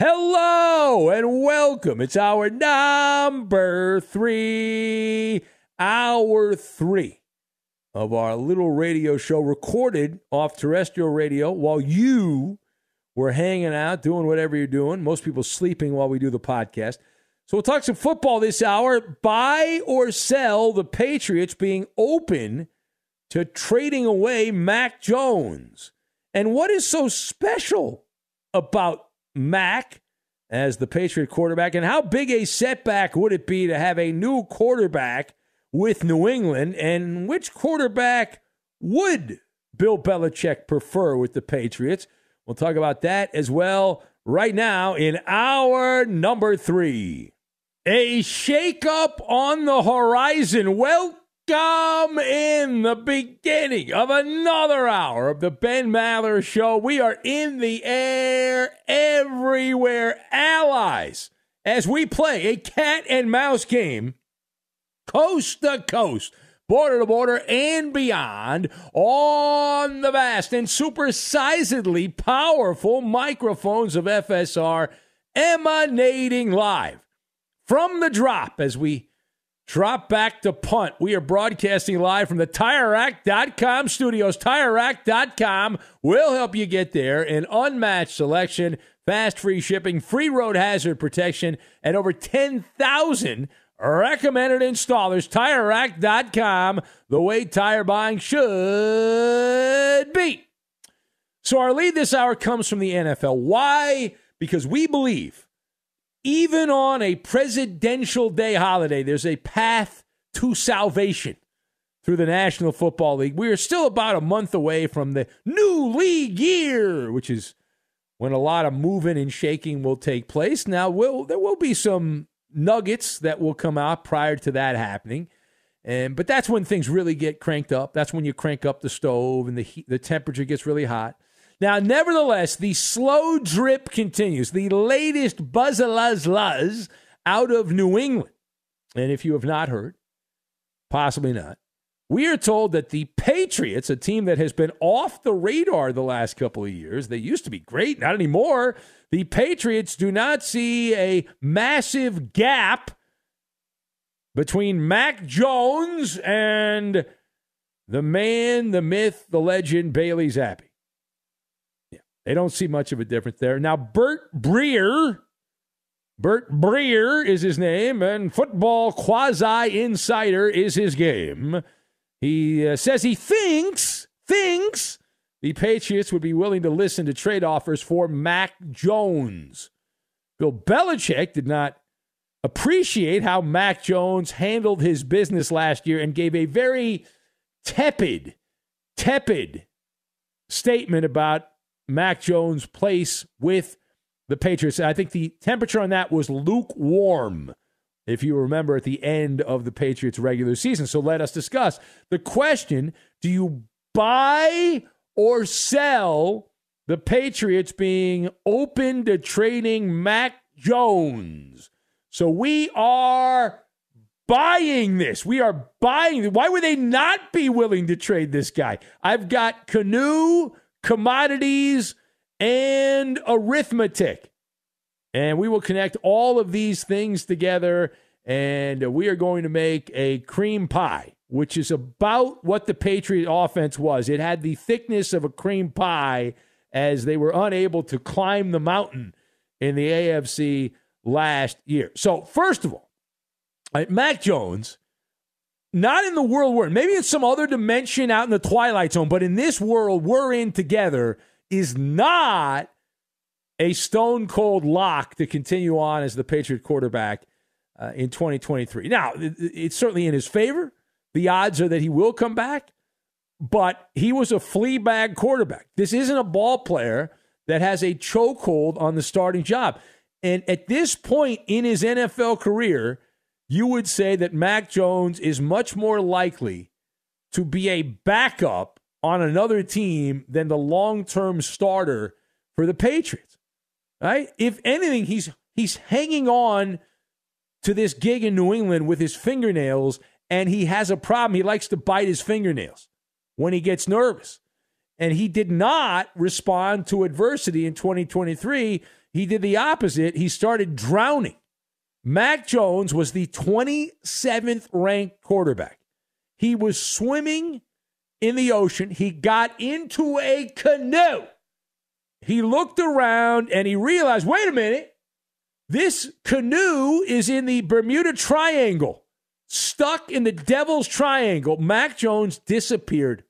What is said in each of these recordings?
Hello and welcome. It's our number three, hour three of our little radio show recorded off terrestrial radio while you were hanging out, doing whatever you're doing. Most people sleeping while we do the podcast. So we'll talk some football this hour. Buy or sell the Patriots being open to trading away Mac Jones. And what is so special about Mac as the Patriot quarterback? And how big a setback would it be to have a new quarterback with New England? And which quarterback would Bill Belichick prefer with the Patriots? We'll talk about that as well right now in our number three. A shakeup on the horizon. Welcome Come in the beginning of another hour of the Ben Maller Show. We are in the air everywhere, allies, as we play a cat and mouse game, coast to coast, border to border, and beyond on the vast and supersizedly powerful microphones of FSR emanating live from the drop as we Drop back to punt. We are broadcasting live from the TireRack.com studios. TireRack.com will help you get there. An unmatched selection, fast free shipping, free road hazard protection, and over 10,000 recommended installers. TireRack.com, the way tire buying should be. So our lead this hour comes from the NFL. Why? Because we believe even on a presidential day holiday, there's a path to salvation through the National Football League. We are still about a month away from the new league year, which is when a lot of moving and shaking will take place. Now, will there will be some nuggets that will come out prior to that happening. And but that's when things really get cranked up. That's when you crank up the stove and the heat, the temperature gets really hot. Now, nevertheless, the slow drip continues. The latest buzz luzz out of New England. And if you have not heard, possibly not, we are told that the Patriots, a team that has been off the radar the last couple of years, they used to be great, not anymore. The Patriots do not see a massive gap between Mac Jones and the man, the myth, the legend, Bailey Zappe. They don't see much of a difference there. Now, Burt Breer, Burt Breer is his name, and Football Quasi Insider is his game. He uh, says he thinks, thinks the Patriots would be willing to listen to trade offers for Mac Jones. Bill Belichick did not appreciate how Mac Jones handled his business last year and gave a very tepid, tepid statement about Mac Jones' place with the Patriots. I think the temperature on that was lukewarm, if you remember, at the end of the Patriots' regular season. So let us discuss the question do you buy or sell the Patriots being open to trading Mac Jones? So we are buying this. We are buying. Why would they not be willing to trade this guy? I've got canoe, commodities, and arithmetic. And we will connect all of these things together, and we are going to make a cream pie, which is about what the Patriot offense was. It had the thickness of a cream pie as they were unable to climb the mountain in the AFC last year. So, first of all, uh, Mac Jones, not in the world we're in, maybe it's some other dimension out in the twilight zone, but in this world we're in together, is not a stone cold lock to continue on as the Patriot quarterback uh, in 2023. Now, it's certainly in his favor. The odds are that he will come back, but he was a flea bag quarterback. This isn't a ball player that has a chokehold on the starting job. And at this point in his NFL career, you would say that Mac Jones is much more likely to be a backup on another team than the long term starter for the Patriots. Right? If anything, he's he's hanging on to this gig in New England with his fingernails, and he has a problem. He likes to bite his fingernails when he gets nervous. And he did not respond to adversity in 2023 he did the opposite. He started drowning. Mac Jones was the 27th ranked quarterback. He was swimming in the ocean. He got into a canoe. He looked around and he realized wait a minute, this canoe is in the Bermuda Triangle, stuck in the Devil's Triangle. Mac Jones disappeared.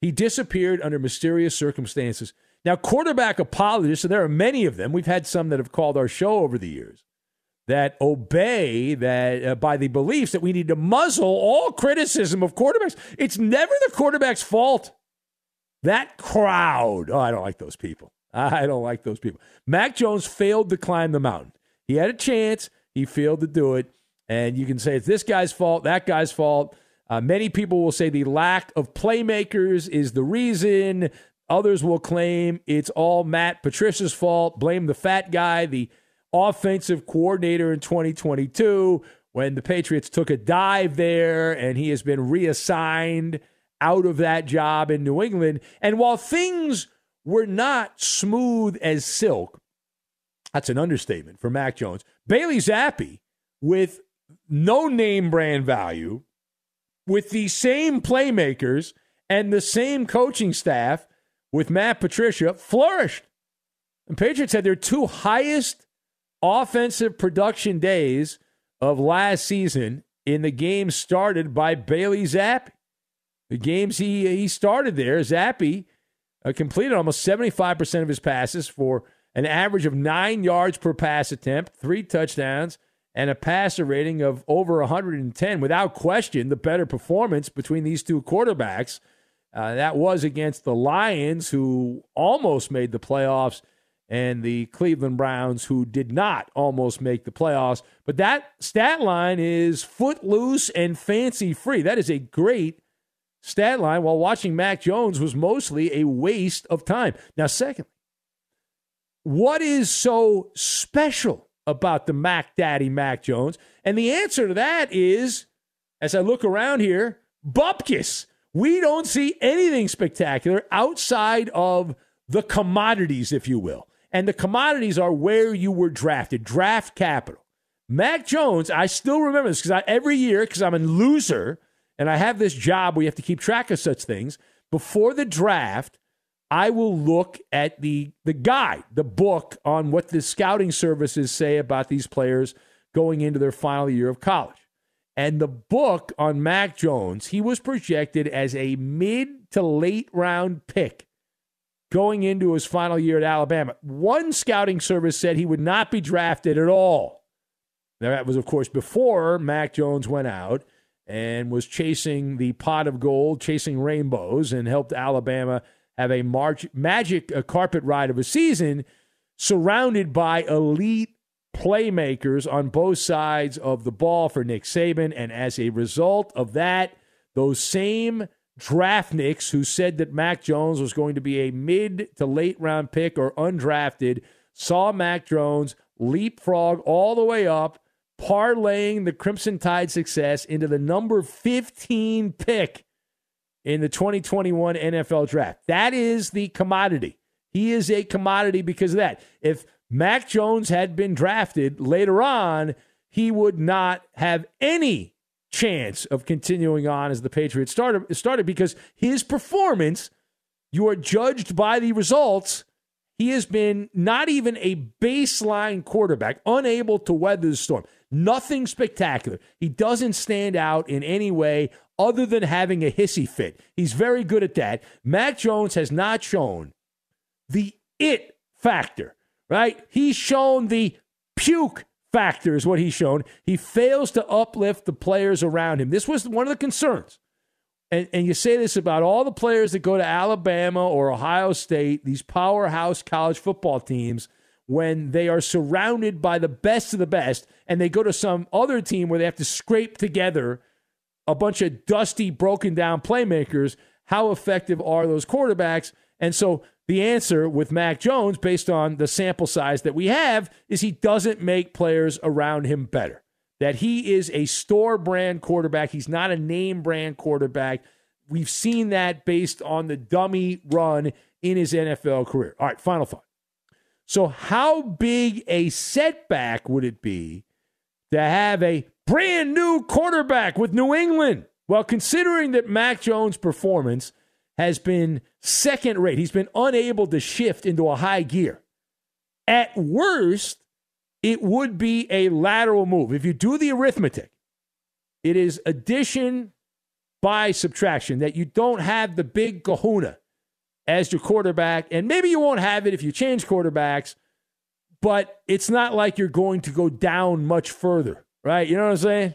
He disappeared under mysterious circumstances. Now, quarterback apologists, and there are many of them, we've had some that have called our show over the years, that obey that uh, by the beliefs that we need to muzzle all criticism of quarterbacks. It's never the quarterback's fault. That crowd, oh, I don't like those people. I don't like those people. Mac Jones failed to climb the mountain. He had a chance, he failed to do it. And you can say it's this guy's fault, that guy's fault. Uh, many people will say the lack of playmakers is the reason. Others will claim it's all Matt Patricia's fault, blame the fat guy, the offensive coordinator in 2022, when the Patriots took a dive there and he has been reassigned out of that job in New England. And while things were not smooth as silk, that's an understatement for Mac Jones. Bailey Zappe, with no name brand value, with the same playmakers and the same coaching staff with Matt Patricia flourished. And Patriots had their two highest offensive production days of last season in the games started by Bailey Zappe. The games he, he started there, Zappe uh, completed almost 75% of his passes for an average of nine yards per pass attempt, three touchdowns, and a passer rating of over 110. Without question, the better performance between these two quarterbacks – uh, that was against the Lions, who almost made the playoffs and the Cleveland Browns, who did not almost make the playoffs. But that stat line is footloose and fancy free. That is a great stat line, while watching Mac Jones was mostly a waste of time. Now, secondly, what is so special about the Mac Daddy Mac Jones? And the answer to that is, as I look around here, bupkis. We don't see anything spectacular outside of the commodities, if you will. And the commodities are where you were drafted, draft capital. Mac Jones, I still remember this because every year, because I'm a loser and I have this job where you have to keep track of such things, before the draft, I will look at the the guide, the book on what the scouting services say about these players going into their final year of college. And the book on Mac Jones, he was projected as a mid to late round pick going into his final year at Alabama. One scouting service said he would not be drafted at all. Now, that was, of course, before Mac Jones went out and was chasing the pot of gold, chasing rainbows, and helped Alabama have a march, magic a carpet ride of a season surrounded by elite playmakers on both sides of the ball for Nick Saban. And as a result of that, those same draftniks who said that Mac Jones was going to be a mid to late round pick or undrafted saw Mac Jones leapfrog all the way up, parlaying the Crimson Tide success into the number 15 pick in the 2021 NFL draft. That is the commodity. He is a commodity because of that. If Mac Jones had been drafted later on, he would not have any chance of continuing on as the Patriots started, started because his performance, you are judged by the results. He has been not even a baseline quarterback, unable to weather the storm. Nothing spectacular. He doesn't stand out in any way other than having a hissy fit. He's very good at that. Mac Jones has not shown the it factor, right? He's shown the puke factor, is what he's shown. He fails to uplift the players around him. This was one of the concerns. And, and you say this about all the players that go to Alabama or Ohio State, these powerhouse college football teams, when they are surrounded by the best of the best and they go to some other team where they have to scrape together a bunch of dusty, broken down playmakers, how effective are those quarterbacks? And so the answer with Mac Jones, based on the sample size that we have, is he doesn't make players around him better. That he is a store brand quarterback. He's not a name brand quarterback. We've seen that based on the dummy run in his NFL career. All right, final thought. So, how big a setback would it be to have a brand new quarterback with New England. Well, considering that Mac Jones' performance has been second rate, he's been unable to shift into a high gear. At worst, it would be a lateral move. If you do the arithmetic, it is addition by subtraction that you don't have the big kahuna as your quarterback. And maybe you won't have it if you change quarterbacks, but it's not like you're going to go down much further right? You know what I'm saying?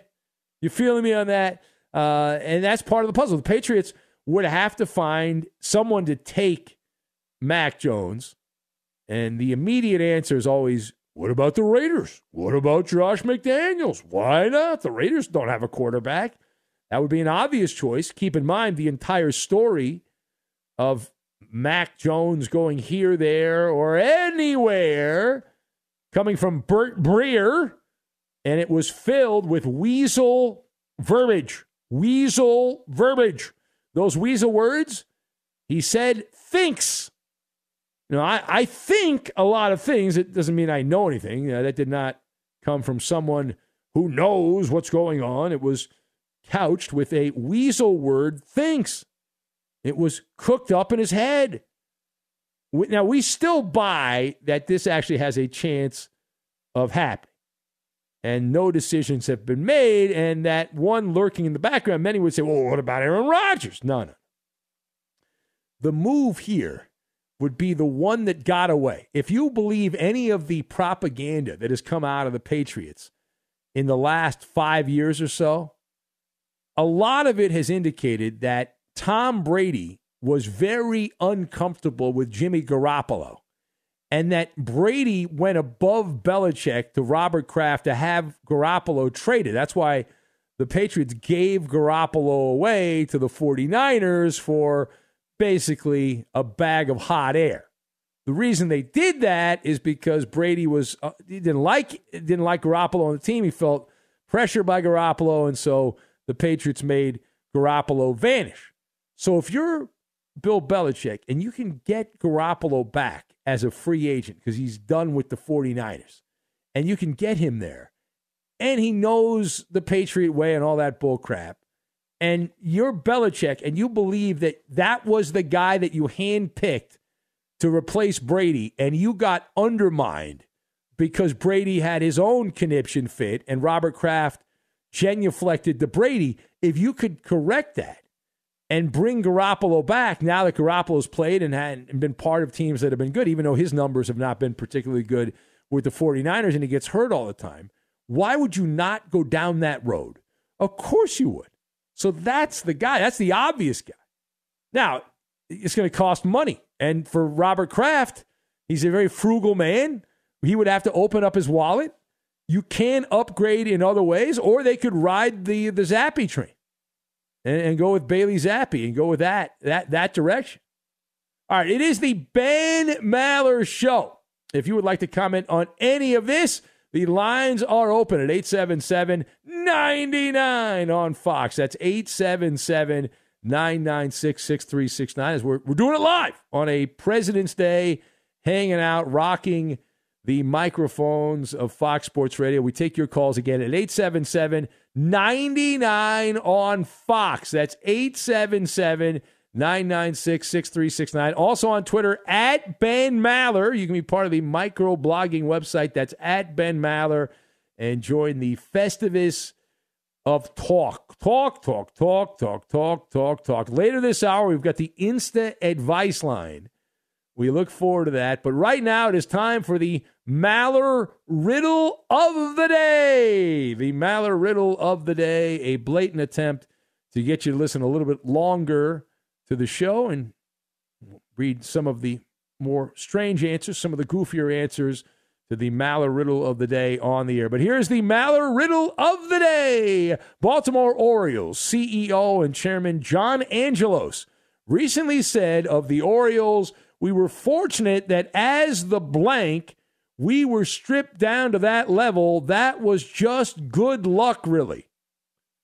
You're feeling me on that? Uh, and that's part of the puzzle. The Patriots would have to find someone to take Mac Jones. And the immediate answer is always, what about the Raiders? What about Josh McDaniels? Why not? The Raiders don't have a quarterback. That would be an obvious choice. Keep in mind the entire story of Mac Jones going here, there, or anywhere coming from Burt Breer and it was filled with weasel verbiage. Weasel verbiage. Those weasel words, he said, thinks. You know, I, I think a lot of things. It doesn't mean I know anything. You know, that did not come from someone who knows what's going on. It was couched with a weasel word, thinks. It was cooked up in his head. Now, we still buy that this actually has a chance of happening and no decisions have been made, and that one lurking in the background, many would say, well, what about Aaron Rodgers? No, no. The move here would be the one that got away. If you believe any of the propaganda that has come out of the Patriots in the last five years or so, a lot of it has indicated that Tom Brady was very uncomfortable with Jimmy Garoppolo and that Brady went above Belichick to Robert Kraft to have Garoppolo traded. That's why the Patriots gave Garoppolo away to the 49ers for basically a bag of hot air. The reason they did that is because Brady was uh, he didn't like didn't like Garoppolo on the team. He felt pressure by Garoppolo, and so the Patriots made Garoppolo vanish. So if you're Bill Belichick and you can get Garoppolo back as a free agent because he's done with the 49ers, and you can get him there, and he knows the Patriot way and all that bull crap, and you're Belichick and you believe that that was the guy that you handpicked to replace Brady, and you got undermined because Brady had his own conniption fit and Robert Kraft genuflected to Brady. If you could correct that and bring Garoppolo back now that Garoppolo's played and had been part of teams that have been good, even though his numbers have not been particularly good with the 49ers and he gets hurt all the time, why would you not go down that road? Of course you would. So that's the guy. That's the obvious guy. Now, it's going to cost money. And for Robert Kraft, he's a very frugal man. He would have to open up his wallet. You can upgrade in other ways, or they could ride the the Zappe train and, and go with Bailey Zappe and go with that that that direction. All right, it is the Ben Maller Show. If you would like to comment on any of this, the lines are open at 877 99 on Fox. That's 877 996 6369 as we're, we're doing it live on a President's Day, hanging out, rocking the microphones of Fox Sports Radio. We take your calls again at 877 99 on Fox. That's 877 996 6369. Also on Twitter at Ben Maller. You can be part of the micro blogging website that's at Ben Maller and join the Festivus of talk. Talk, talk, talk, talk, talk, talk, talk. Later this hour, we've got the Insta advice line. We look forward to that. But right now, it is time for the Maller Riddle of the Day. The Maller Riddle of the Day, a blatant attempt to get you to listen a little bit longer to the show and read some of the more strange answers, some of the goofier answers to the Maller riddle of the day on the air. But here's the Maller riddle of the day. Baltimore Orioles CEO and Chairman John Angelos recently said of the Orioles, we were fortunate that as the blank, we were stripped down to that level. That was just good luck, really.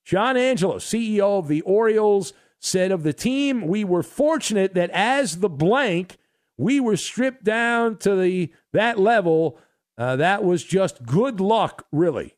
John Angelo, CEO of the Orioles, said of the team, we were fortunate that as the blank, we were stripped down to the that level uh, that was just good luck, really.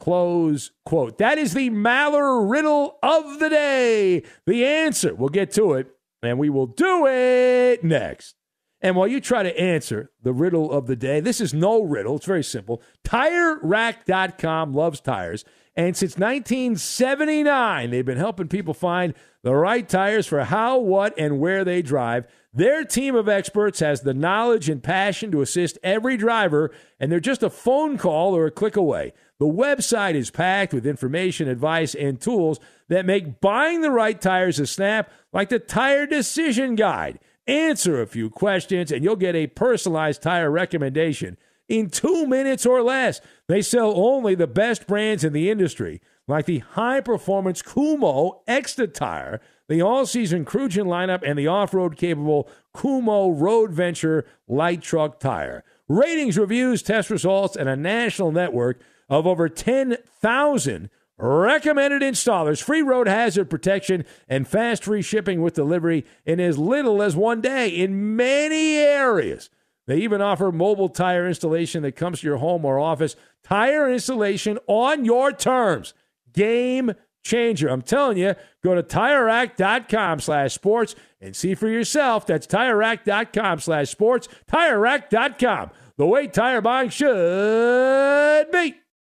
Close quote. That is the Maller riddle of the day. The answer, we'll get to it, and we will do it next. And while you try to answer the riddle of the day, this is no riddle. It's very simple. TireRack.com loves tires. And since 1979, they've been helping people find the right tires for how, what, and where they drive. Their team of experts has the knowledge and passion to assist every driver, and they're just a phone call or a click away. The website is packed with information, advice, and tools that make buying the right tires a snap, like the Tire Decision Guide. Answer a few questions, and you'll get a personalized tire recommendation in two minutes or less. They sell only the best brands in the industry, like the high performance Kumho Ecsta tire the all season Crugen lineup, and the off road capable Kumho Road Venture light truck tire. Ratings, reviews, test results, and a national network of over 10,000 recommended installers, free road hazard protection, and fast free shipping with delivery in as little as one day in many areas. They even offer mobile tire installation that comes to your home or office. Tire installation on your terms. Game changer. I'm telling you, go to TireRack.com slash sports and see for yourself. That's TireRack.com slash sports. TireRack.com, the way tire buying should be.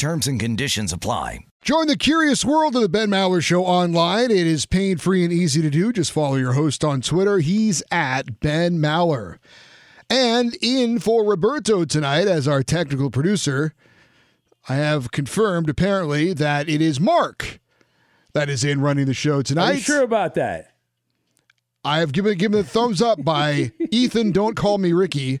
Terms and conditions apply. Join the curious world of the Ben Maller Show online. It is pain free and easy to do. Just follow your host on Twitter. He's at Ben Maller. And in for Roberto tonight as our technical producer, I have confirmed apparently that it is Mark that is in running the show tonight. Are you sure about that? I have given given a thumbs up by Ethan. Don't call me Ricky.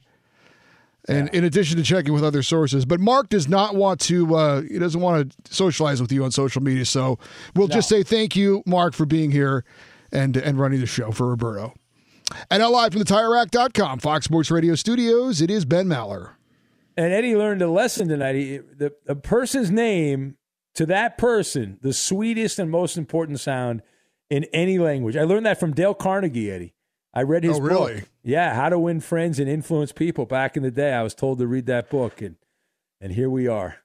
And in addition to checking with other sources, but Mark does not want to. Uh, he doesn't want to socialize with you on social media. So we'll No. just say thank you, Mark, for being here and and running the show for Roberto. And now live from the TireRack.com, Fox Sports Radio studios, it is Ben Maller. And Eddie learned a lesson tonight. He, the, the person's name to that person, the sweetest and most important sound in any language. I learned that from Dale Carnegie, Eddie. I read his Oh, really? Yeah, How to Win Friends and Influence People. Back in the day, I was told to read that book, and and here we are.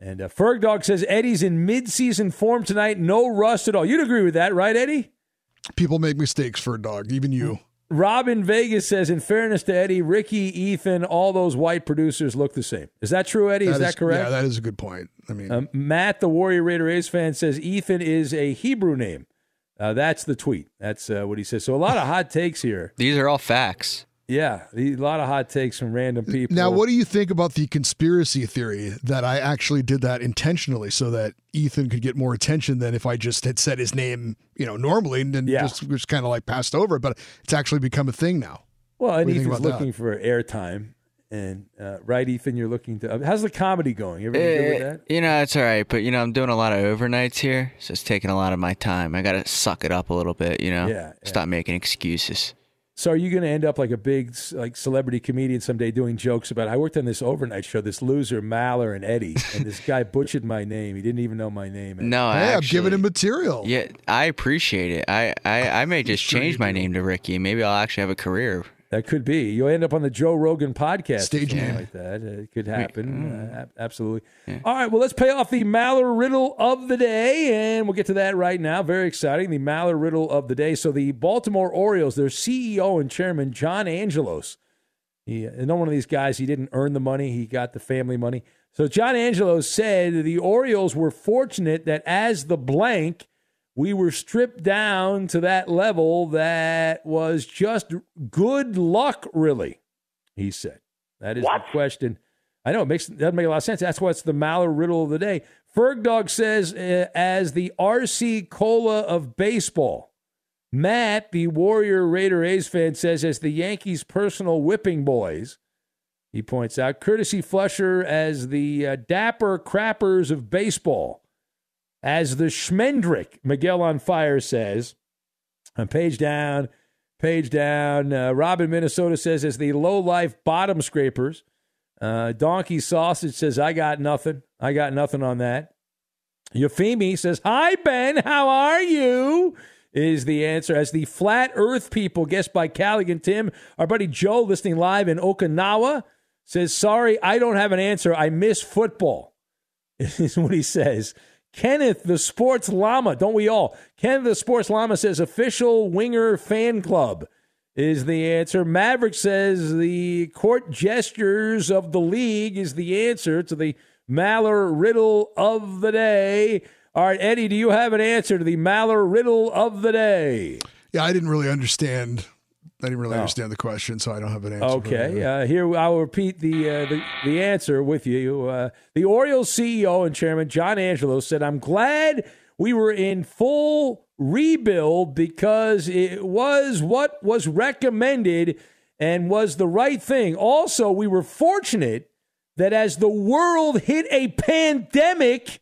And uh, Ferg Dog says Eddie's in mid-season form tonight, no rust at all. You'd agree with that, right, Eddie? People make mistakes Ferg Dog, even you. Robin Vegas says, in fairness to Eddie, Ricky, Ethan, all those white producers look the same. Is that true, Eddie? is that correct? Yeah, that is a good point. I mean, Um, Matt, the Warrior Raider A's fan, says Ethan is a Hebrew name. Uh, that's the tweet. That's uh, what he says. So a lot of hot takes here. These are all facts. Yeah, a lot of hot takes from random people. Now, what do you think about the conspiracy theory that I actually did that intentionally so that Ethan could get more attention than if I just had said his name, you know, normally and Yeah. just just kind of like passed over? it, But it's actually become a thing now. well, and what think Ethan's about that? looking for airtime, and uh, right, Ethan, you're looking to. how's the comedy going? Everything good with Eh, that? you know, it's all right, but you know, I'm doing a lot of overnights here, so it's taking a lot of my time. I got to suck it up a little bit, you know. Yeah, yeah. Stop making excuses. So are you going to end up like a big like celebrity comedian someday doing jokes about I worked on this overnight show, this loser Maller and Eddie, and this guy butchered my name. He didn't even know my name. And- No, Hey, I'm giving him material. Yeah, I appreciate it. I, I, I may just Sure change my do. name to Ricky. Maybe I'll actually have a career. That could be. You'll end up on the Joe Rogan podcast. Stage name. like that. It could happen. Uh, absolutely. Yeah. All right. Well, let's pay off the Maller riddle of the day, and we'll get to that right now. Very exciting. The Maller riddle of the day. So the Baltimore Orioles, their CEO and chairman John Angelos. He, another one of these guys. He didn't earn the money. He got the family money. So John Angelos said the Orioles were fortunate that as the blank we were stripped down to that level that was just good luck, really, he said. That is the question. I know it makes doesn't make a lot of sense. That's what's the Maller riddle of the day. Ferg Dog says, uh, as the RC Cola of baseball. Matt, the Warrior Raider A's fan, says, as the Yankees' personal whipping boys. He points out, courtesy Flusher as the uh, dapper crappers of baseball as the Schmendrick, Miguel on Fire says. On page down, page down. Uh, Robin, Minnesota says, as the low life bottom scrapers. Uh, Donkey Sausage says, I got nothing. I got nothing on that. Euphemi says, Hi, Ben. How are you? Is the answer. As the Flat Earth people, guessed by Callaghan Tim, our buddy Joe, listening live in Okinawa, says, Sorry, I don't have an answer. I miss football is what he says. Kenneth, the sports llama, don't we all? Kenneth, the sports llama says official winger fan club is the answer. Maverick says the court gestures of the league is the answer to the Maller riddle of the day. All right, Eddie, do you have an answer to the Maller riddle of the day? Yeah, I didn't really understand. I didn't really Oh. understand the question, so I don't have an answer. Okay, uh, here I'll repeat the, uh, the the answer with you. Uh, the Orioles CEO and chairman John Angelo said, "I'm glad we were in full rebuild because it was what was recommended and was the right thing. Also, we were fortunate that as the world hit a pandemic."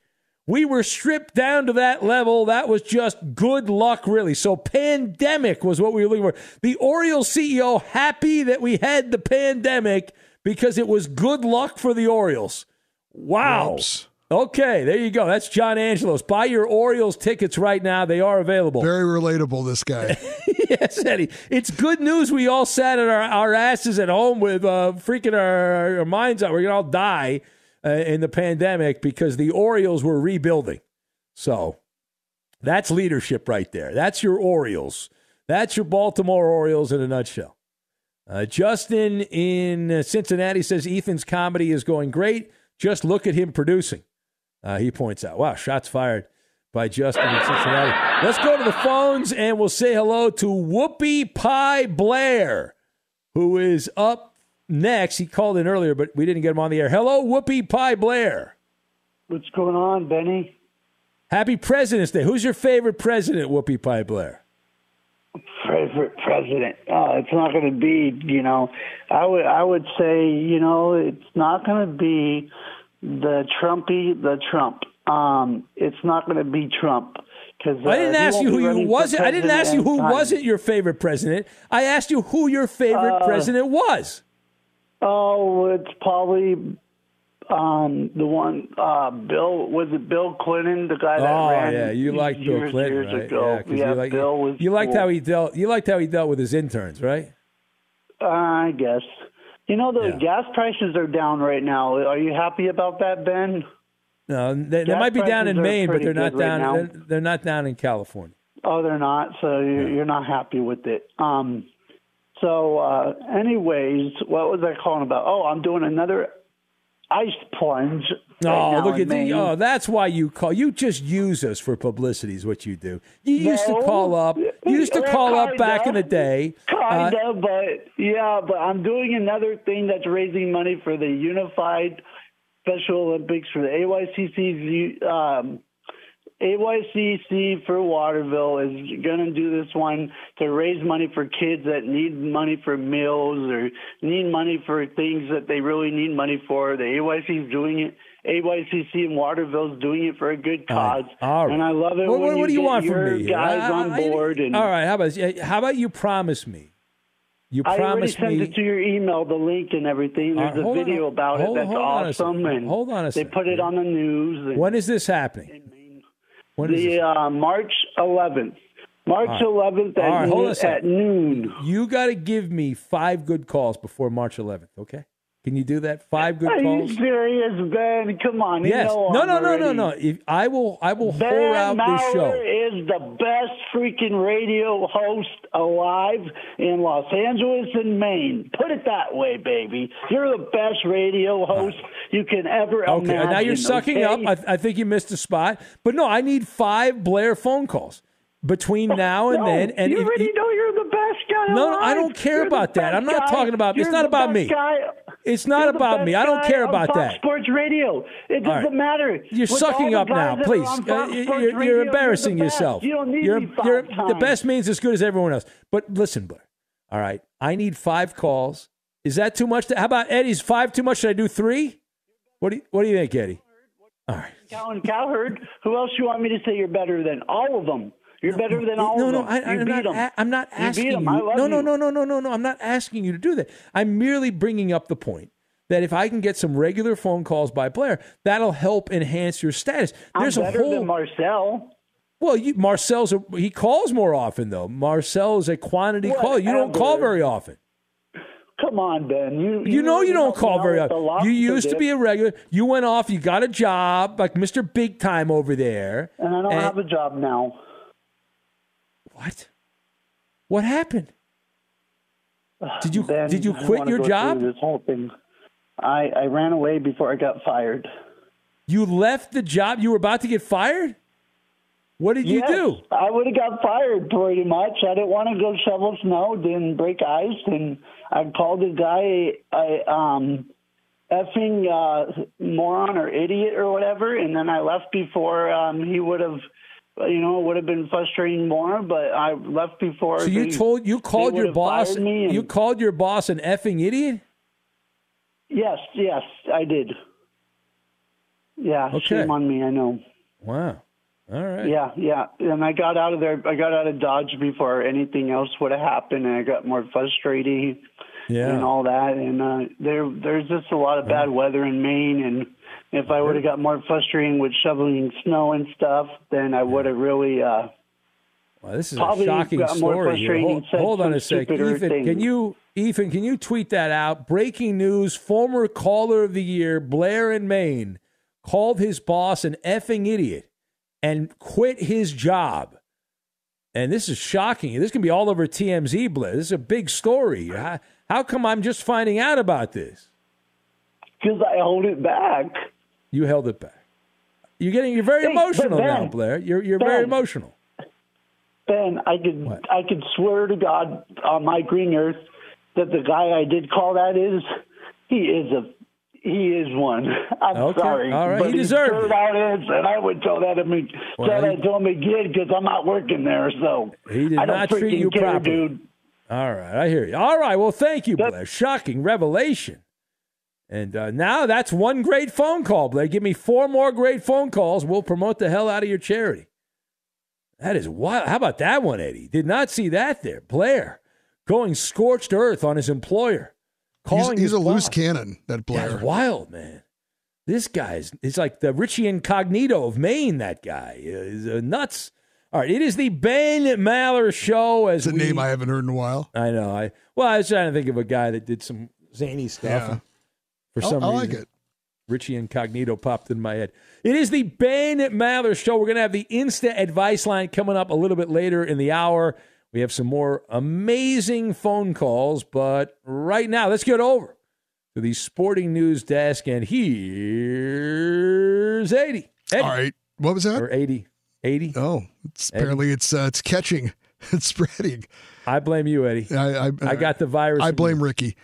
We were stripped down to that level. That was just good luck, really. So, pandemic was what we were looking for. The Orioles CEO happy that we had the pandemic because it was good luck for the Orioles. Wow. Okay, there you go. That's John Angelos. Buy your Orioles tickets right now. They are available. Very relatable, this guy. yes, Eddie. It's good news we all sat at our, our asses at home with uh, freaking our, our minds out. We're going to all die uh, in the pandemic because the Orioles were rebuilding. So that's leadership right there. That's your Orioles. That's your Baltimore Orioles in a nutshell. Uh, Justin in Cincinnati says Ethan's comedy is going great. Just look at him producing. Uh, he points out, wow, shots fired by Justin in Cincinnati. Let's go to the phones and we'll say hello to Whoopi Pie Blair, who is up next. He called in earlier, but we didn't get him on the air. Hello, Whoopi Pie Blair. What's going on, Benny? Happy President's Day. Who's your favorite president, Whoopi Pie Blair? Favorite president? Oh, it's not going to be. You know, I would I would say you know it's not going to be the Trumpy the Trump. Um, it's not going to be Trump uh, I didn't ask you who you wasn't. I didn't ask you who president wasn't your favorite president. I asked you who your favorite Uh, president was. Oh, it's probably um, the one uh, Bill was it Bill Clinton, the guy that Oh ran yeah, you liked Bill Clinton, years right? ago. Yeah, 'cause you, like, Bill was you liked how he dealt. You liked how he dealt with his interns, right? I guess. You know the Yeah. gas prices are down right now. Are you happy about that, Ben? No, they, they might be down in Maine, but they're not good right down. they're, they're not down in California. Oh, they're not. So you're, you're not happy with it. Um. So, uh, anyways, what was I calling about? Oh, I'm doing another ice plunge. Oh, right now look at the. Oh, that's why you call. You just use us for publicity, is what you do. You used to call up. You used to call up back in the day. Kind Uh, of, but yeah, but I'm doing another thing that's raising money for the Unified Special Olympics for the AYCC's um, AYCC for Waterville is going to do this one to raise money for kids that need money for meals or need money for things that they really need money for. The AYC is doing it. AYCC in Waterville is doing it for a good cause, all right. and I love it What, when what, what do you get want from me? guys I- on board. and all right, how about how about you promise me? You I already sent me. it to your email, the link and everything. There's right, a video a- about hold- it that's hold on a second. awesome, and Hold on a they put it on the news. When is this happening? When is the uh, March 11th, March right. 11th All at, right, hold on a noon, at noon. You got to give me five good calls before March 11th. Okay? Can you do that? Five good Are calls. Are you serious, Ben? Come on, you Yes. know No, no, no, no, no. If I will, I will Ben hold out Maller this show. is the best freaking radio host alive in Los Angeles and Maine. Put it that way, baby. You're the best radio host you can ever Okay, imagine. now you're sucking okay? up. I, I think you missed a spot. But no, I need five Blair phone calls between now and No, then. And you if- already know you're the best guy. No, no, I don't care You're about that. I'm not guy. talking about- it's You're not about me. Guy. It's not You're about me. I don't care about Fox that. Sports Radio. It doesn't right. matter. You're With sucking up now, guys that are please. Uh, you're, you're embarrassing yourself. You don't need You're- me five you're- times. the best means as good as everyone else. But listen, Blair. All right, I need five calls. Is that too much? To, how about Eddie's five too much? Should I do three? What do you, What do you think, Eddie? All right. Colin Cowherd. Who else you want me to say you're better than? All of them. You're better than all no, of no, them. I, you I'm beat not. them. a- I'm not You asking them. you. I love no, no, no, no, no, no, no. I'm not asking you to do that. I'm merely bringing up the point that if I can get some regular phone calls by Blair, that'll help enhance your status. There's I'm a better whole. than Marcel. well, you, Marcel's a, he calls more often though. Marcel is a quantity call. You don't call very often. Come on, Ben. You You know you don't call very often. You used to dip, be a regular. You went off. You got a job like Mr. Big Time over there. and I don't and- have a job now. What? What happened? Did you Ben, did you quit your job? This whole thing. I I ran away before I got fired. You left the job. You were about to get fired. What did you do? I would have got fired pretty much. I didn't want to go shovel snow, didn't break ice, and I called the guy a um, effing uh, moron or idiot or whatever, and then I left before um, he would have, you know, it would have been frustrating more. But I left before. So you they- told you called your boss. and- You called your boss an effing idiot. Yes, yes, I did. Yeah, Okay. shame on me. I know. Wow. All right. Yeah, yeah. And I got out of there. I got out of Dodge before anything else would have happened, and I got more frustrated Yeah. and all that. And uh, there, there's just a lot of bad weather in Maine, and if I would have got more frustrating with shoveling snow and stuff, then I would have really. Uh, Wow, this is Probably a shocking story. here. Hold, hold on a sec, Ethan. things. Can you, Ethan? Can you tweet that out? Breaking news: Former caller of the year, Blair in Maine, called his boss an effing idiot and quit his job. And this is shocking. This can be all over TMZ, Blair. This is a big story. How, how come I'm just finding out about this? Because I hold it back. You held it back. You're getting. You're very Hey, emotional now, Blair. You're you're very emotional. Ben, I could I could swear to God on my green earth that the guy I did call that is he is a he is one. I'm Okay, sorry, all right, but he deserved turned it. out is, and I would tell that to me. Well, tell he- that to him again because I'm not working there. So He did I don't not treat you care, properly. dude. All right, I hear you. All right, well, thank you, Blair. Shocking revelation. And uh, now that's one great phone call, Blair. Give me four more great phone calls. We'll promote the hell out of your charity. That is wild. How about that one, Eddie? Did not see that there. Blair going scorched earth on his employer. He's, Calling he's his a loose cannon, that Blair. That's wild, man. This guy's it's like the Richie Incognito of Maine. That guy is uh, nuts. All right, it is the Ben Maller Show. As It's a we, name I haven't heard in a while. I know. I well, I was trying to think of a guy that did some zany stuff. Yeah. For I- some I reason, like it. Richie Incognito popped in my head. It is the Ben Maller Show. We're going to have the Insta advice line coming up a little bit later in the hour. We have some more amazing phone calls, but right now, let's get over to the sporting news desk, and here's 80. Eddie. All right. What was that? Or 80. 80. Oh, it's, apparently it's uh, it's catching. It's spreading. I blame you, Eddie. I, I, I got the virus. I blame you. Ricky.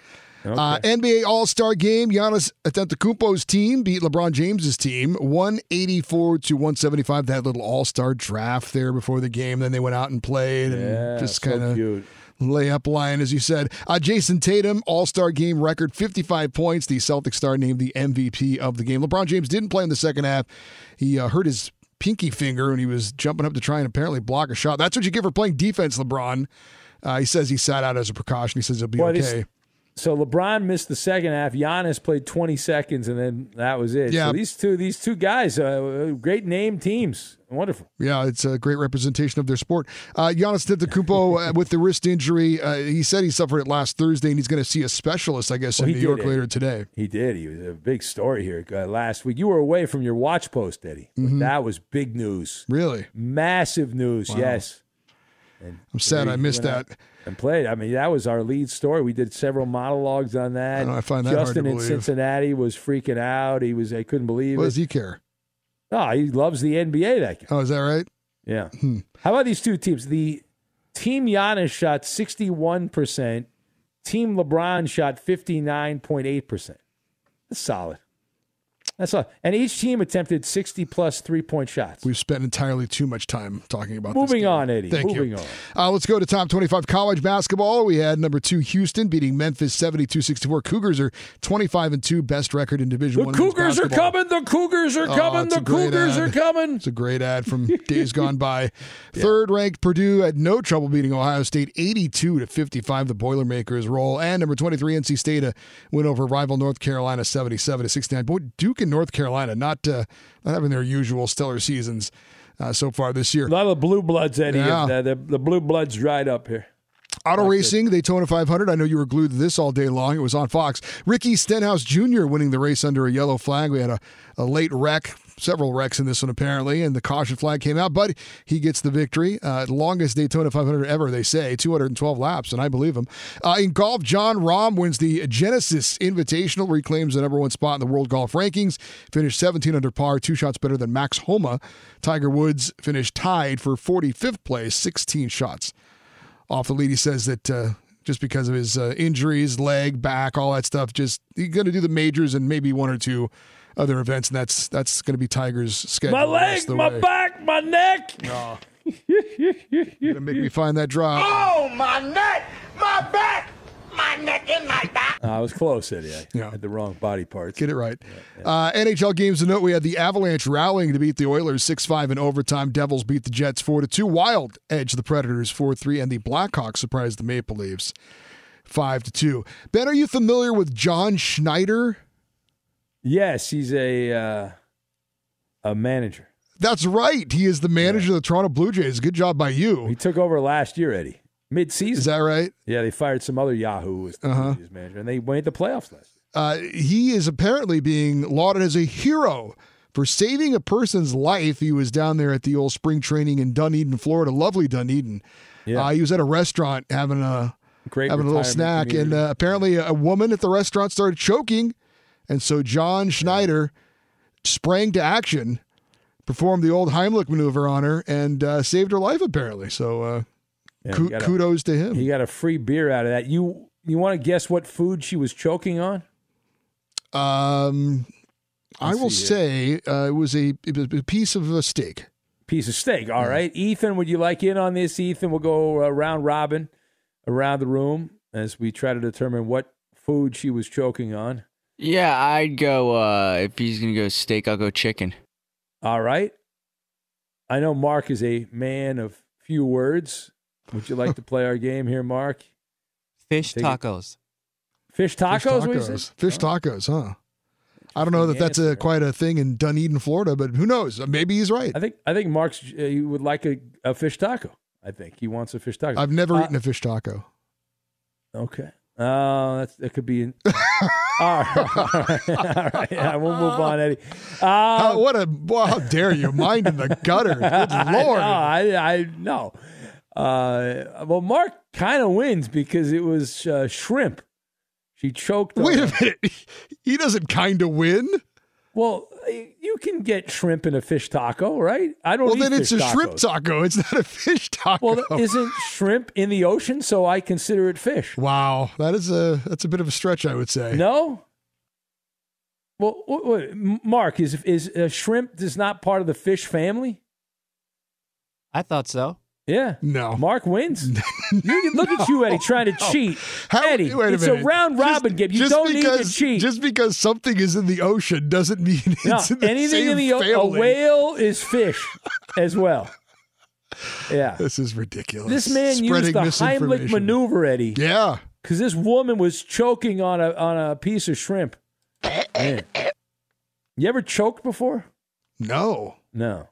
Uh, NBA All Star Game. Giannis Antetokounmpo's team beat LeBron James's team, one eighty four to one seventy five. That little All Star draft there before the game. Then they went out and played and Yeah, just kind of cute. lay up line, as you said. Uh, Jayson Tatum, All Star game record, 55 points. The Celtic star named the MVP of the game. LeBron James didn't play in the second half. He uh, hurt his pinky finger and he was jumping up to try and apparently block a shot. That's what you get for playing defense, LeBron. Uh, he says he sat out as a precaution. He says he'll be Boy, okay. So LeBron missed the second half. Giannis played 20 seconds, and then that was it. Yeah. So these two, these two guys, uh, great name teams, wonderful. Yeah, it's a great representation of their sport. Uh, Giannis Antetokounmpo uh, with the wrist injury. Uh, he said he suffered it last Thursday, and he's going to see a specialist, I guess, Well, in New York it. later today. He did. He was a big story here uh, last week. You were away from your watch post, Eddie. But Mhm. That was big news. Really? Massive news. Wow. Yes. And I'm sad I missed went out that. And played. I mean, that was our lead story. We did several monologues on that. I know, I find that hard to Justin in believe. Cincinnati was freaking out. He was. I couldn't believe What it. does he care? Oh, he loves the NBA. That guy. Oh, is that right? Yeah. Hmm. How about these two teams? The team Giannis shot 61%. Team LeBron shot 59.8%. That's solid. That's all. And each team attempted 60 plus three point shots. We've spent entirely too much time talking about this Moving on, Eddie. Thank Moving you. on. Uh, let's go to top 25 college basketball. We had number two Houston beating Memphis 72 64. Cougars are 25 and 2, best record in Division The One. men's Cougars are coming. The Cougars are Oh, coming. it's the Cougars are coming. It's a great ad from days gone by. Third ranked Purdue had no trouble beating Ohio State 82 to 55. The Boilermakers roll. And number 23 NC State uh, win over rival North Carolina 77 to 69. Boy, Duke and North Carolina not uh, not having their usual stellar seasons uh, so far this year. A lot of blue bloods, Eddie. Yeah. Uh, the, the blue bloods dried up here. Auto racing, Daytona 500. I know you were glued to this all day long. It was on Fox. Ricky Stenhouse Jr. winning the race under a yellow flag. We had a, a late wreck, several wrecks in this one apparently, and the caution flag came out, but he gets the victory. Uh, longest Daytona 500 ever, they say, 212 laps, and I believe him. Uh, in golf, Jon Rahm wins the Genesis Invitational, reclaims the number one spot in the world golf rankings, finished 17 under par, two shots better than Max Homa. Tiger Woods finished tied for 45th place, 16 shots off the lead. He says that uh, just because of his uh, injuries, leg, back, all that stuff, just he's going to do the majors and maybe one or two other events, and that's that's going to be Tiger's schedule. My leg, my way. back, my neck. No. You're gonna make me find that drop. Oh, my neck, my back, my neck and my back. Uh, I was close, Eddie. I had the wrong body parts. Get it right. Uh, NHL games to note: we had the Avalanche rallying to beat the Oilers six five in overtime. Devils beat the Jets four to two. Wild edge the Predators four three, and the Blackhawks surprised the Maple Leafs five to two. Ben, are you familiar with John Schneider? Yes, he's a uh, a manager. That's right. He is the manager of the Toronto Blue Jays. Good job by you. He took over last year, Eddie. Mid season. Is that right? Yeah, they fired some other Yahoo the Uh-huh. Manager, and they made the playoffs last year. Uh, he is apparently being lauded as a hero for saving a person's life. He was down there at the old spring training in Dunedin, Florida. Lovely Dunedin. Yeah. Uh, he was at a restaurant having a Great having a little snack, and uh, apparently a woman at the restaurant started choking, and so John Schneider sprang to action, performed the old Heimlich maneuver on her, and uh, saved her life. Apparently, so uh, Yeah, ku- he a- kudos to him. He got a free beer out of that. You you want to guess what food she was choking on? Um, I Let's will say uh, it was a it was a piece of a steak. Piece of steak. All right, Ethan, would you like in on this? Ethan, we'll go uh, round robin around the room as we try to determine what food she was choking on. Yeah, I'd go. uh If he's gonna go steak, I'll go chicken. All right. I know Mark is a man of few words. Would you like to play our game here, Mark? Fish Take it. tacos. Fish tacos? Fish what is tacos. Fish tacos, huh? I don't know that that's a, quite a thing in Dunedin, Florida, but who knows? Maybe he's right. I think I think Mark's uh, he would like a, a fish taco. I think he wants a fish taco. I've never Uh, eaten a fish taco. Okay. Uh, that's, that could be. An, all right. All right. All right. Yeah, we'll move on, Eddie. Uh, How, what a well, how dare you? Mind in the gutter. Good lord. I know. I, I know. Uh, well, Mark kind of wins because it was uh, shrimp. She choked. Wait a minute. He doesn't kind of win. Well, you can get shrimp in a fish taco, right? I don't. Well, eat then it's a fish shrimp taco. It's not a fish taco. Well, isn't shrimp in the ocean? So I consider it fish. wow, that is a that's a bit of a stretch, I would say. No. Well, wait, wait, Mark is is uh, shrimp is not part of the fish family? I thought so. Yeah. No. Mark wins. you, look at you, Eddie, trying to cheat. Eddie, Wait a it's a round robin game. You don't need to cheat. Just because something is in the ocean doesn't mean it's no, in the anything same in the a whale is fish as well. Yeah. This is ridiculous. This man Spreading used the Heimlich maneuver, Eddie. Yeah. Because this woman was choking on a on a piece of shrimp. Man. You ever choked before? No. No.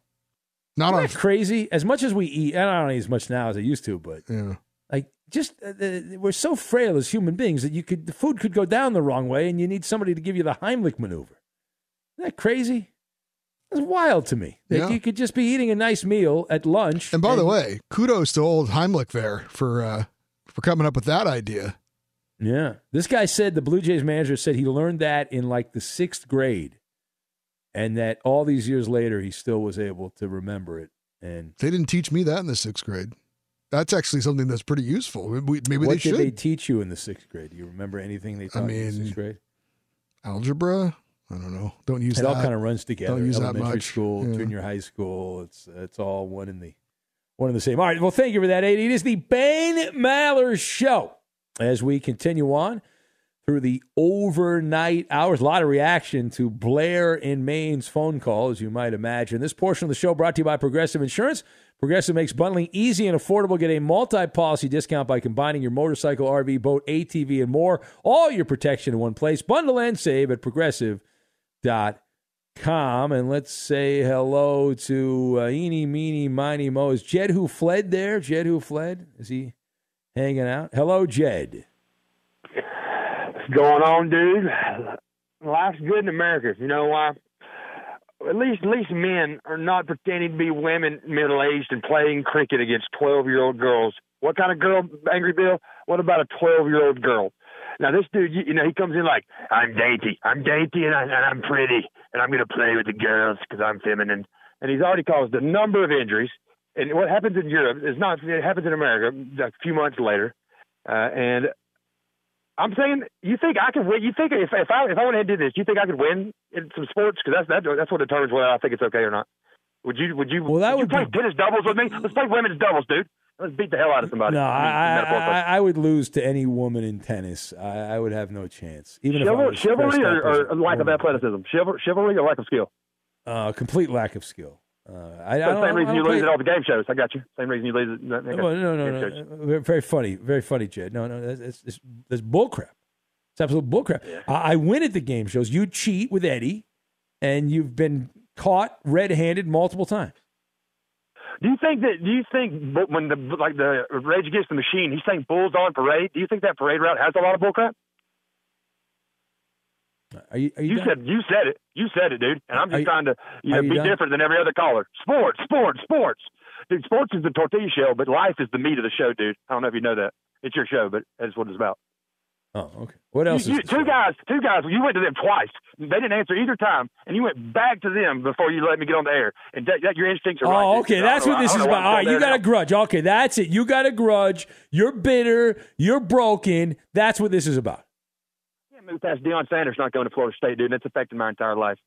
Not Isn't on. that crazy. As much as we eat, and I don't eat as much now as I used to, but Yeah. like just uh, uh, we're so frail as human beings that you could the food could go down the wrong way, and you need somebody to give you the Heimlich maneuver. Isn't that crazy? It's wild to me. That Yeah. you could just be eating a nice meal at lunch. And by the way, kudos to old Heimlich there for uh, for coming up with that idea. Yeah. This guy said the Blue Jays manager said he learned that in like the sixth grade. And that all these years later, he still was able to remember it. And They didn't teach me that in the sixth grade. That's actually something that's pretty useful. Maybe, maybe what they did they teach you in the sixth grade? Do you remember anything they taught you in the sixth grade? Algebra? I don't know. Don't use it that. all kind of runs together. Don't use that Elementary much. school, Yeah. junior high school. It's it's all one in the one in the same. All right. Well, thank you for that, Aid. It is the Ben Maller Show as we continue on through the overnight hours. A lot of reaction to Blair in Maine's phone call, as you might imagine. This portion of the show brought to you by Progressive Insurance. Progressive makes bundling easy and affordable. Get a multi-policy discount by combining your motorcycle, RV, boat, ATV, and more. All your protection in one place. Bundle and save at progressive.com. And let's say hello to uh, Eeny, Meeny, Miny, Mo. Is Jed who fled there? Jed who fled? Is he hanging out? Hello, Jed. What's going on, dude? Life's good in America. You know why? At least, at least men are not pretending to be women, middle aged, and playing cricket against twelve-year-old girls. What kind of girl, Angry Bill? What about a twelve-year-old girl? Now this dude, you, you know, he comes in like, "I'm dainty, I'm dainty, and, I, and I'm pretty, and I'm gonna play with the girls because I'm feminine." And he's already caused a number of injuries. And what happens in Europe is not. It happens in America a few months later, uh, and I'm saying, you think I could win? You think if if I if I went ahead and did this, you think I could win in some sports? Because that's that, that's what determines whether I think it's okay or not. Would you would you Well, that would, would you play tennis doubles with me? Let's play women's doubles, dude. Let's beat the hell out of somebody. No, I, I. I, I would lose to any woman in tennis. I, I would have no chance. Even if Chival- was chivalry or, or lack of athleticism? Chival- chivalry or lack of skill? Uh, complete lack of skill. Uh, I, I So don't, same reason I you lose at all the game shows. I got you. Same reason you lose at okay. No, no, no, no. no. Very funny, very funny, Jed. No, no, that's it's, it's, that's bullcrap. It's absolute bullcrap. I, I win at the game shows. You cheat with Eddie, and you've been caught red-handed multiple times. Do you think that? Do you think when the like the Rage Against the Machine, he's saying bulls on parade? Do you think that parade route has a lot of bullcrap? Are you? Are you, You said you said it. You said it, dude. And I'm just you- trying to you know you be done? different than every other caller. Sports, sports, sports. Dude, sports is the tortilla shell, but life is the meat of the show, dude. I don't know if you know that. It's your show, but that's what it's about. Oh, okay. What else You, is you, two guys, two guys. You went to them twice. They didn't answer either time, and you went back to them before you let me get on the air. And that, that your instincts are oh, right. Oh, okay. That's what this is about. All right, you got a grudge. Okay, that's it. You got a grudge. You're bitter. You're broken. That's what this is about. Can't move past Deion Sanders not going to Florida State, dude. and It's affected my entire life.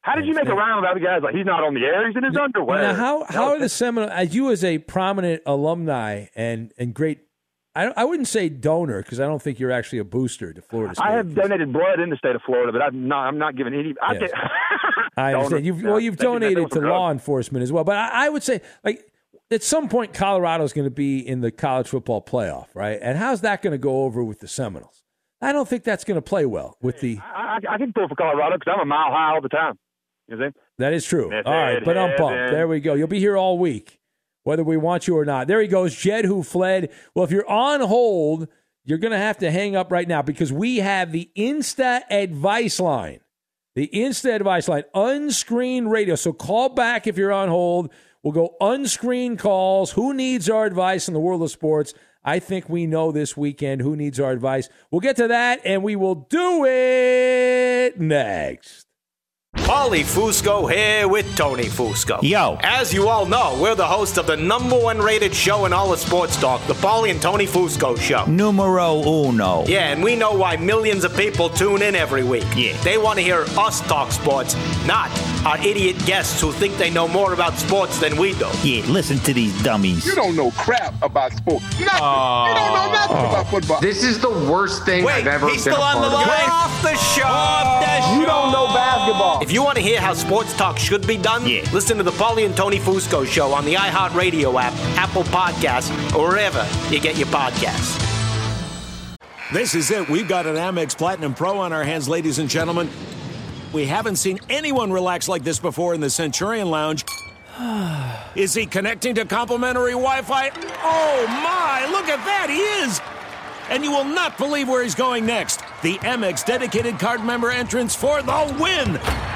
How did you make a round about the guys like he's not on the air? He's in his underwear. Now, how how are the Seminoles? As you as a prominent alumni and and great, I I wouldn't say donor because I don't think you're actually a booster to Florida State. I have donated blood in the state of Florida, but I'm not. I'm not giving any. I Yes. I understand. You've Yeah, well, you've thank you, man. That donated to law enforcement as well, but I, I would say like at some point Colorado's going to be in the college football playoff, right? And how's that going to go over with the Seminoles? I don't think that's going to play well with the. I, I, I can pull for Colorado because I'm a mile high all the time. You see? That is true. That's all right, it, but I'm pumped. There we go. You'll be here all week, whether we want you or not. There he goes, Jed, who fled. Well, if you're on hold, you're going to have to hang up right now because we have the Insta advice line. The Insta advice line, unscreened radio. So call back if you're on hold. We'll go unscreened calls. Who needs our advice in the world of sports? I think we know this weekend who needs our advice. We'll get to that and we will do it next. Paulie Fusco here with Tony Fusco. Yo. As you all know, we're the host of the number one rated show in all of sports talk, the Paulie and Tony Fusco Show. Numero uno. Yeah, and we know why millions of people tune in every week. Yeah. They want to hear us talk sports, not our idiot guests who think they know more about sports than we do. Yeah, listen to these dummies. You don't know crap about sports. Nothing. you don't know nothing oh. about football. This is the worst thing Wait, I've ever he's been still a on the part of. line. Off the show. You don't know basketball. If you want to hear how sports talk should be done, listen to the Paulie and Tony Fusco show on the iHeartRadio app, Apple Podcasts, or wherever you get your podcasts. This is it. We've got an Amex Platinum Pro on our hands, ladies and gentlemen. We haven't seen anyone relax like this before in the Centurion Lounge. Is he connecting to complimentary Wi Fi? Oh my, look at that, he is! And you will not believe where he's going next. The Amex dedicated card member entrance for the win!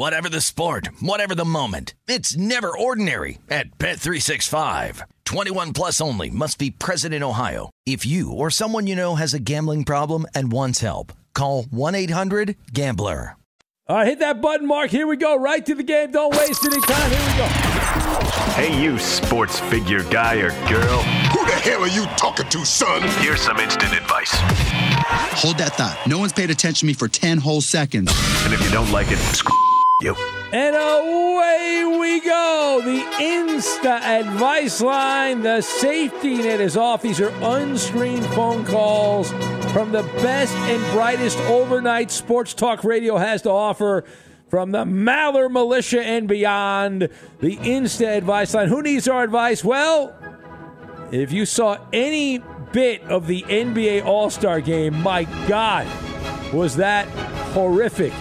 Whatever the sport, whatever the moment. It's never ordinary at Bet365. 21 plus only must be present in Ohio. If you or someone you know has a gambling problem and wants help, call 1-800-GAMBLER. All right, hit that button, Mark. Here we go. Right to the game. Don't waste any time. Here we go. Hey, you sports figure guy or girl. Who the hell are you talking to, son? Here's some instant advice. Hold that thought. No one's paid attention to me for 10 whole seconds. And if you don't like it, screw you. And away we go. The Insta advice line. The safety net is off. These are unscreened phone calls from the best and brightest overnight sports talk radio has to offer. From the Maller Militia and beyond, the Insta advice line. Who needs our advice? Well, if you saw any bit of the NBA All Star game, my God, was that horrific.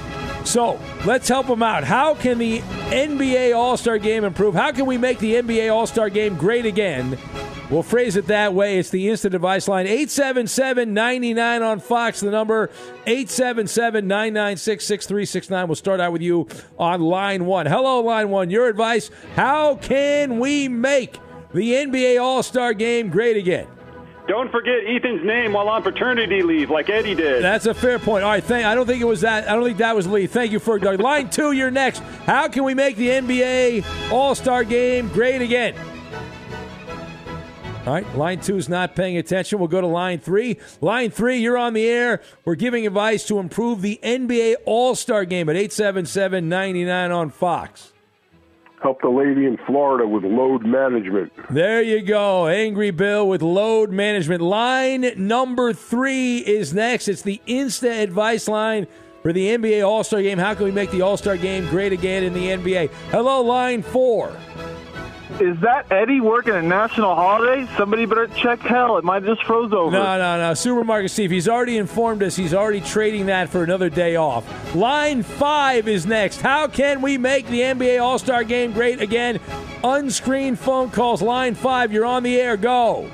So let's help them out. How can the NBA All Star game improve? How can we make the NBA All Star game great again? We'll phrase it that way. It's the Insta advice line 877 99 on Fox. The number 877 996 6369. We'll start out with you on line one. Hello, line one. Your advice How can we make the NBA All Star game great again? Don't forget Ethan's name while on paternity leave, like Eddie did. That's a fair point. All right, thank. I don't think it was that. I don't think that was Lee. Thank you for Doug. Line two, you're next. How can we make the NBA All Star Game great again? All right, line two is not paying attention. We'll go to line three. Line three, you're on the air. We're giving advice to improve the NBA All Star Game at 877 99 on Fox. Help the lady in Florida with load management. There you go. Angry Bill with load management. Line number three is next. It's the Insta advice line for the NBA All Star game. How can we make the All Star game great again in the NBA? Hello, line four. Is that Eddie working a national holiday? Somebody better check hell. It might just froze over. No, no, no. Supermarket Steve, he's already informed us he's already trading that for another day off. Line five is next. How can we make the NBA All Star game great again? Unscreened phone calls. Line five, you're on the air. Go.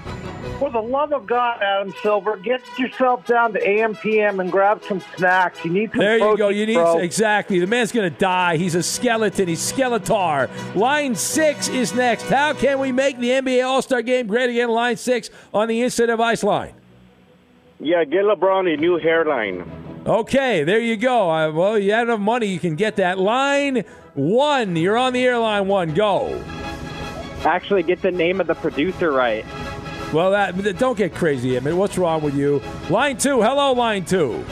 For the love of God, Adam Silver, get yourself down to AMPM and grab some snacks. You need some There you go. You need bro. exactly. The man's going to die. He's a skeleton. He's Skeletor. Line six is next. How can we make the NBA All Star Game great again? Line six on the Instant Advice line. Yeah, get LeBron a new hairline. Okay, there you go. Uh, well, you have enough money, you can get that. Line one, you're on the air. Line one, go. Actually, get the name of the producer right. Well, that don't get crazy, Emmett. What's wrong with you? Line two, hello, line two.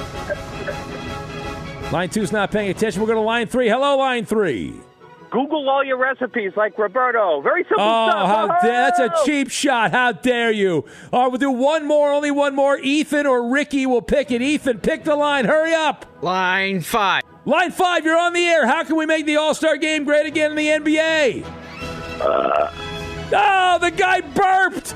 Line two's not paying attention. We're going to line three. Hello, line three. Google all your recipes like Roberto. Very simple Oh, stuff. how dare! That's a cheap shot. How dare you? All right, we'll do one more. Only one more. Ethan or Ricky will pick it. Ethan, pick the line. Hurry up. Line five. Line five. You're on the air. How can we make the All Star Game great again in the NBA? Uh. Oh, the guy burped.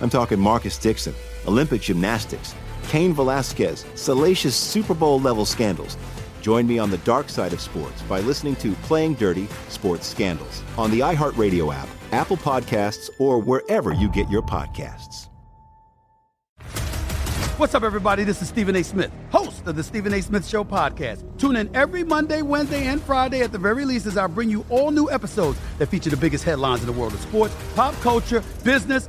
I'm talking Marcus Dixon, Olympic gymnastics, Cain Velasquez, salacious Super Bowl level scandals. Join me on the dark side of sports by listening to Playing Dirty Sports Scandals on the iHeartRadio app, Apple Podcasts, or wherever you get your podcasts. What's up, everybody? This is Stephen A. Smith, host of the Stephen A. Smith Show podcast. Tune in every Monday, Wednesday, and Friday at the very least as I bring you all new episodes that feature the biggest headlines in the world of sports, pop culture, business,